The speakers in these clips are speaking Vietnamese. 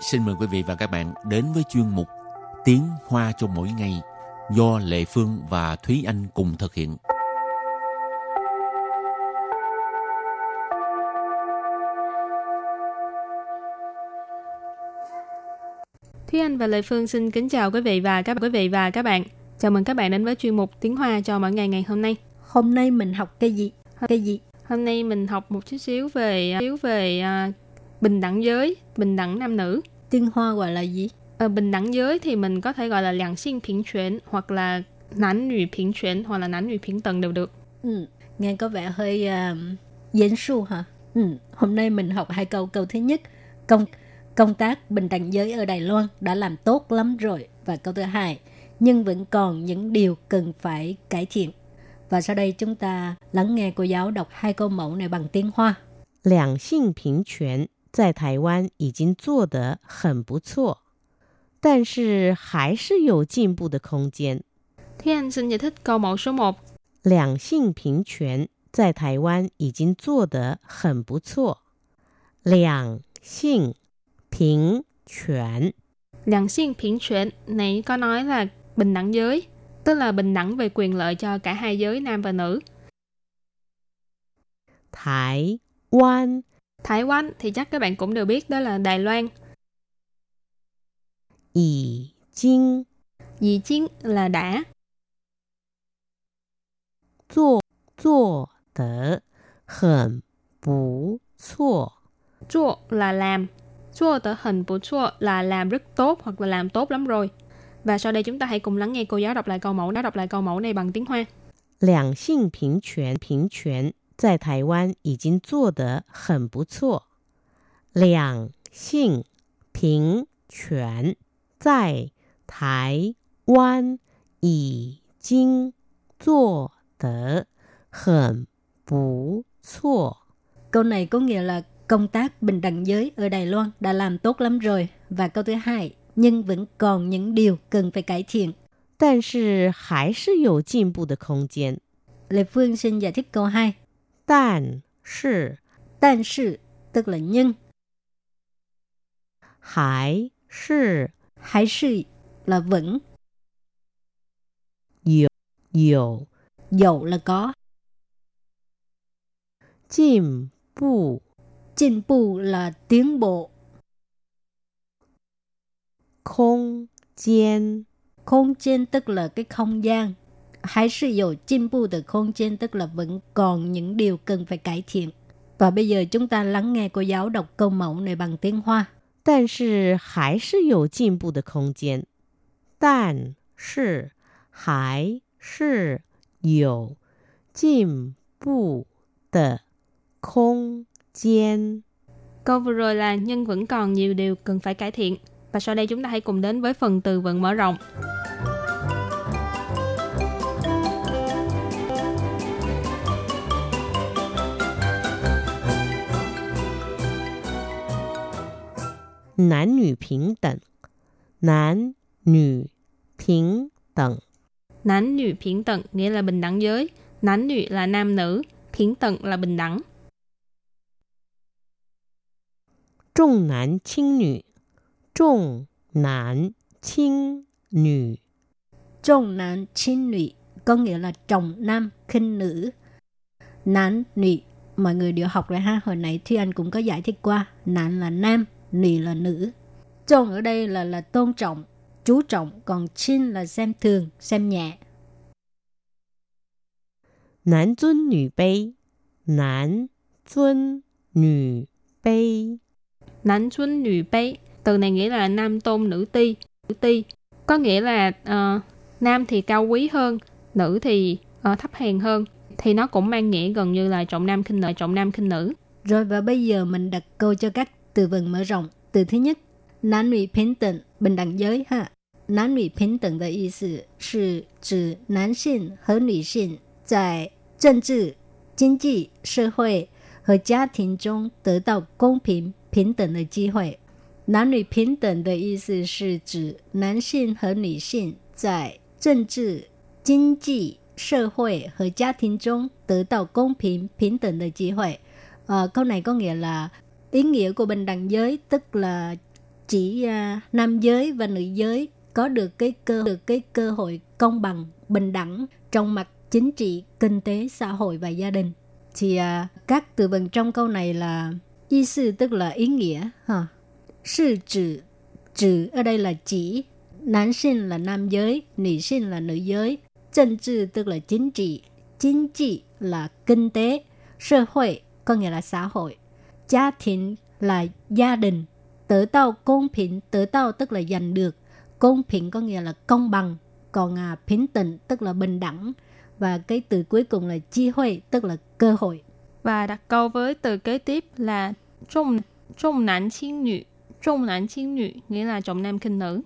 xin mời quý vị và các bạn đến với chuyên mục Tiếng Hoa cho mỗi ngày do Lệ Phương và Thúy Anh cùng thực hiện. Thúy Anh và Lệ Phương xin kính chào quý vị và các quý vị và các bạn. Chào mừng các bạn đến với chuyên mục Tiếng Hoa cho mỗi ngày ngày hôm nay. Hôm nay mình học cái gì? Cái gì? Hôm nay mình học một chút xíu về xíu về uh, bình đẳng giới, bình đẳng nam nữ. Tiếng Hoa gọi là gì? Ờ, bình đẳng giới thì mình có thể gọi là lạng sinh bình quyền hoặc là nán nữ bình quyền hoặc là nán nữ bình tầng đều được. Ừ, nghe có vẻ hơi ờ, uh, diễn su hả? Ừ, hôm nay mình học hai câu. Câu thứ nhất, công công tác bình đẳng giới ở Đài Loan đã làm tốt lắm rồi. Và câu thứ hai, nhưng vẫn còn những điều cần phải cải thiện. Và sau đây chúng ta lắng nghe cô giáo đọc hai câu mẫu này bằng tiếng Hoa. Lạng sinh bình quyền 在台湾已经做得很不错，但是还是有进步的空间。 Thúy Anh xin giải thích câu mẫu số 1. 两性平权在台湾已经做得很不错。两性平权 两性平权này có nói là bình đẳng giới, tức là bình đẳng về quyền lợi cho cả hai giới nam và nữ. 台湾 Thái Quan thì chắc các bạn cũng đều biết đó là Đài Loan. Yì Chinh Yì Chinh là đã. Zuo Zuo de hẳn bù chuo. Zuo là làm. Zuo de hẳn bù chuo là làm rất tốt hoặc là làm tốt lắm rồi. Và sau đây chúng ta hãy cùng lắng nghe cô giáo đọc lại câu mẫu đã đọc lại câu mẫu này bằng tiếng Hoa. Liang xing bình quyền bình quyền 在台湾已经做得很不错。两性平权在台湾已经做得很不错。 Câu này có nghĩa là công tác bình đẳng giới ở Đài Loan đã làm tốt lắm rồi. Và câu thứ hai, nhưng vẫn còn những điều cần phải cải thiện. 但是还是有进步的空间。 Lê Phương xin giải thích câu 2. 但是 但是 tức là nhưng, 还是 hay sự là vẫn, 有有 dẫu là có, 进步 进步là tiến bộ, 空间。 không gian tức là cái không gian. Hay sự dầu进步的không gian tức là vẫn còn những điều cần phải cải thiện. Và bây giờ chúng ta lắng nghe cô giáo đọc câu mẫu này bằng tiếng Hoa. 但是还是有进步的空间。但是还是有进步的空间。 Câu vừa rồi là nhưng vẫn còn nhiều điều cần phải cải thiện. Và sau đây chúng ta hãy cùng đến với phần từ vựng mở rộng. Nam nữ bình đẳng, nam nữ bình đẳng, Nán nữ phiến tận nghĩa là bình đẳng giới. Nán nữ là nam nữ. Phiến tận là bình đẳng. 重男轻女，重男轻女。 Trọng nam chín nữ có nghĩa là trọng nam khinh nữ. Nam nữ mọi người đều học rồi ha. Hồi nãy Thúy Anh cũng có giải thích qua. Nam là nam, nì là nữ. Chong ở đây là là tôn trọng, chú trọng, còn chin là xem thường, xem nhẹ. Nam tôn nữ bê. Nam tôn nữ bê. Nam tôn nữ bê. Từ này nghĩa là nam tôn nữ ti. Nữ ti Có nghĩa là uh, nam thì cao quý hơn Nữ thì uh, thấp hèn hơn. Thì nó cũng mang nghĩa gần như là trọng nam khinh nữ Trọng nam khinh nữ. Rồi và bây giờ mình đặt câu cho các từ vựng mở rộng. Từ thứ nhất, nam nữ bình đẳng, bình đẳng giới ha. Nam nữ bình đẳng的意思是指男性和女性在政治、经济、社会和家庭中得到公平平等的机会。男女平等的意思是指男性和女性在政治、经济、社会和家庭中得到公平平等的机会。Ờ, câu này có nghĩa là ý nghĩa của bình đẳng giới tức là chỉ uh, nam giới và nữ giới có được cái cơ được cái cơ hội công bằng, bình đẳng trong mặt chính trị, kinh tế, xã hội và gia đình. Thì uh, các từ vựng trong câu này là ý sư tức là ý nghĩa ha. Sư chữ chữ ở đây là chỉ nam sinh là nam giới, nữ sinh là nữ giới, chính trị tức là chính trị, chính trị là kinh tế, xã hội có nghĩa là xã hội, gia đình là gia đình, tự tạo công bình, tự tạo tức là giành được, công bình có nghĩa là công bằng, còn à, bình tĩnh tức là bình đẳng và cái từ cuối cùng là chi hội tức là cơ hội. Và đặt câu với từ kế tiếp là trọng trọng nam轻女, trọng nam轻女 nghĩa là trọng nam khinh nữ.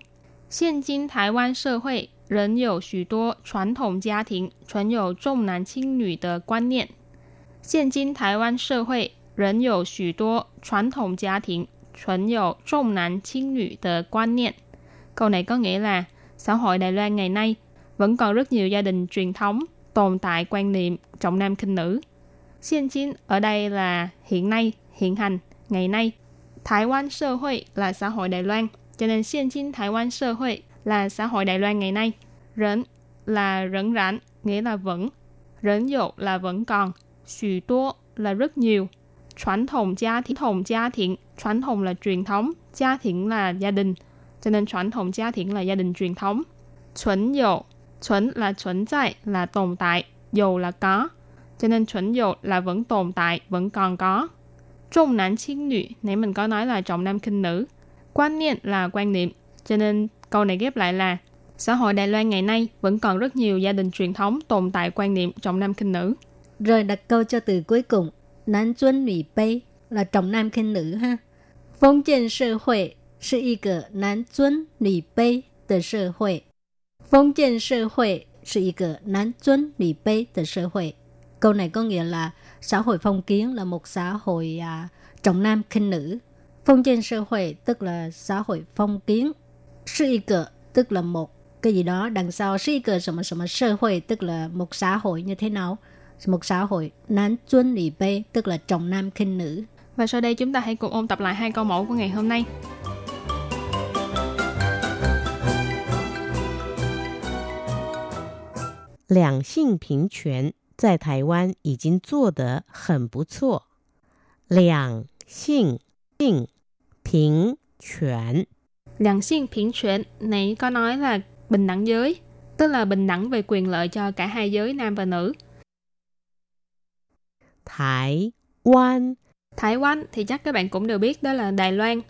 现今台湾社会仍有许多传统家庭存有重男轻女的观念。现今台湾社会 仍有许多传统家庭存有重男轻女的观念。Câu này có nghĩa là xã hội Đài Loan ngày nay vẫn còn rất nhiều gia đình truyền thống tồn tại quan niệm trọng nam khinh nữ. Hiện chính ở đây là hiện nay, hiện hành, ngày nay. Thái Quan xã hội là xã hội Đài Loan, cho nên hiện chính Thái Quan xã hội là xã hội Đài Loan ngày nay. Rẫn là rẫn rãn, nghĩa là vẫn. Rẫn dụ là vẫn còn. Xù tố là rất nhiều. Truyền thống gia đình, thống gia đình, truyền thống là truyền thống, gia đình là gia đình. Cho nên truyền thống gia đình là gia đình truyền thống. Chuẩn dụ, chuẩn là chuẩn tại, là tồn tại, dụ là có. Cho nên chuẩn dụ là vẫn tồn tại, vẫn còn có. Trọng nữ nãy mình có nói là trọng nam khinh nữ. Quan niệm là quan niệm. Cho nên câu này ghép lại là Xã hội Đài Loan ngày nay vẫn còn rất nhiều gia đình truyền thống tồn tại quan niệm trọng nam khinh nữ. Rồi đặt câu cho từ cuối cùng, nam tuân nữ卑là trọng nam khinh nữ ha. Phong kiến xã hội 是一个男尊女卑的社会。封建社会是一个男尊女卑的社会。Câu này có nghĩa là xã hội phong kiến là một xã hội à, trọng nam khinh nữ. Phong kiến xã hội tức là xã hội phong kiến. Sư y cờ tức là một cái gì đó đằng sau sư y cờ什么什么社会 tức là một xã hội như thế nào. một xã hội nán chuân lì bê, tức là trọng nam khinh nữ. Và sau đây chúng ta hãy cùng ôn tập lại hai câu mẫu của ngày hôm nay. Lạng sinh bình quyền tại Đài Loan đã làm rất tốt. Lạng sinh sinh bình quyền Lạng sinh bình quyền này có nói là bình đẳng giới, tức là bình đẳng về quyền lợi cho cả hai giới nam và nữ. 台湾 Thái Quan thì chắc các bạn cũng đều biết đó là Đài Loan.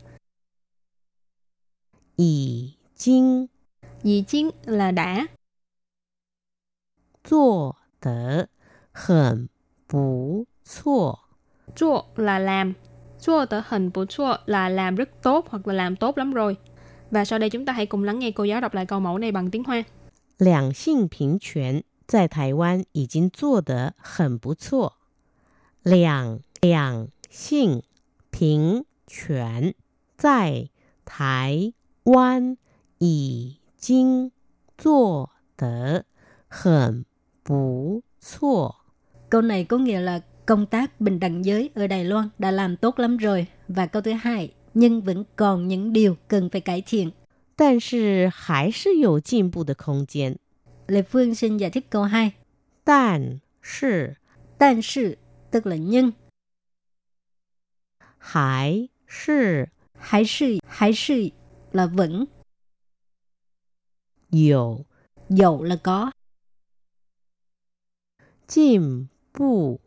已经 Dì chiến là đã, 做得很不错。 chua là làm, chua tờ hình của chua là làm rất tốt hoặc là làm tốt lắm rồi. Và sau đây chúng ta hãy cùng lắng nghe cô giáo đọc lại câu mẫu này bằng tiếng Hoa. 两性平权在台湾已经做得很不错。 两两性平权在台湾已经做得很不错。 Câu này có nghĩa là công tác bình đẳng giới ở Đài Loan đã làm tốt lắm rồi. Và câu thứ hai, nhưng vẫn còn những điều cần phải cải thiện. 但是还是有进步的空间。 Lê Phương xin giải thích câu 2. 但是 但是 tức là nhân. Hải sư Hải sư Hải sư là vẫn. Dầu Dầu là có. Chìm bù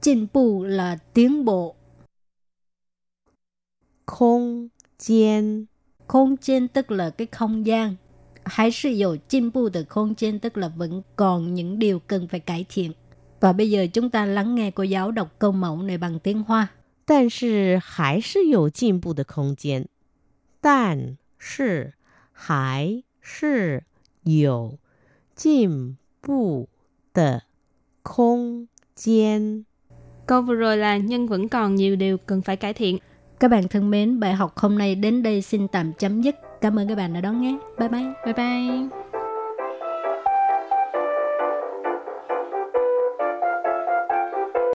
Chìm bù là tiến bộ. Không gian Không gian tức là cái không gian. Hải sư dầu chim bù từ không gian tức là vẫn còn những điều cần phải cải thiện. Và bây giờ chúng ta lắng nghe cô giáo đọc câu mẫu này bằng tiếng Hoa. 但是还是有进步的空间。但是还是有进步的空间。 Câu vừa rồi là nhưng vẫn còn nhiều điều cần phải cải thiện. Các bạn thân mến, bài học hôm nay đến đây xin tạm chấm dứt. Cảm ơn các bạn đã đón nghe. Bye bye. Bye bye.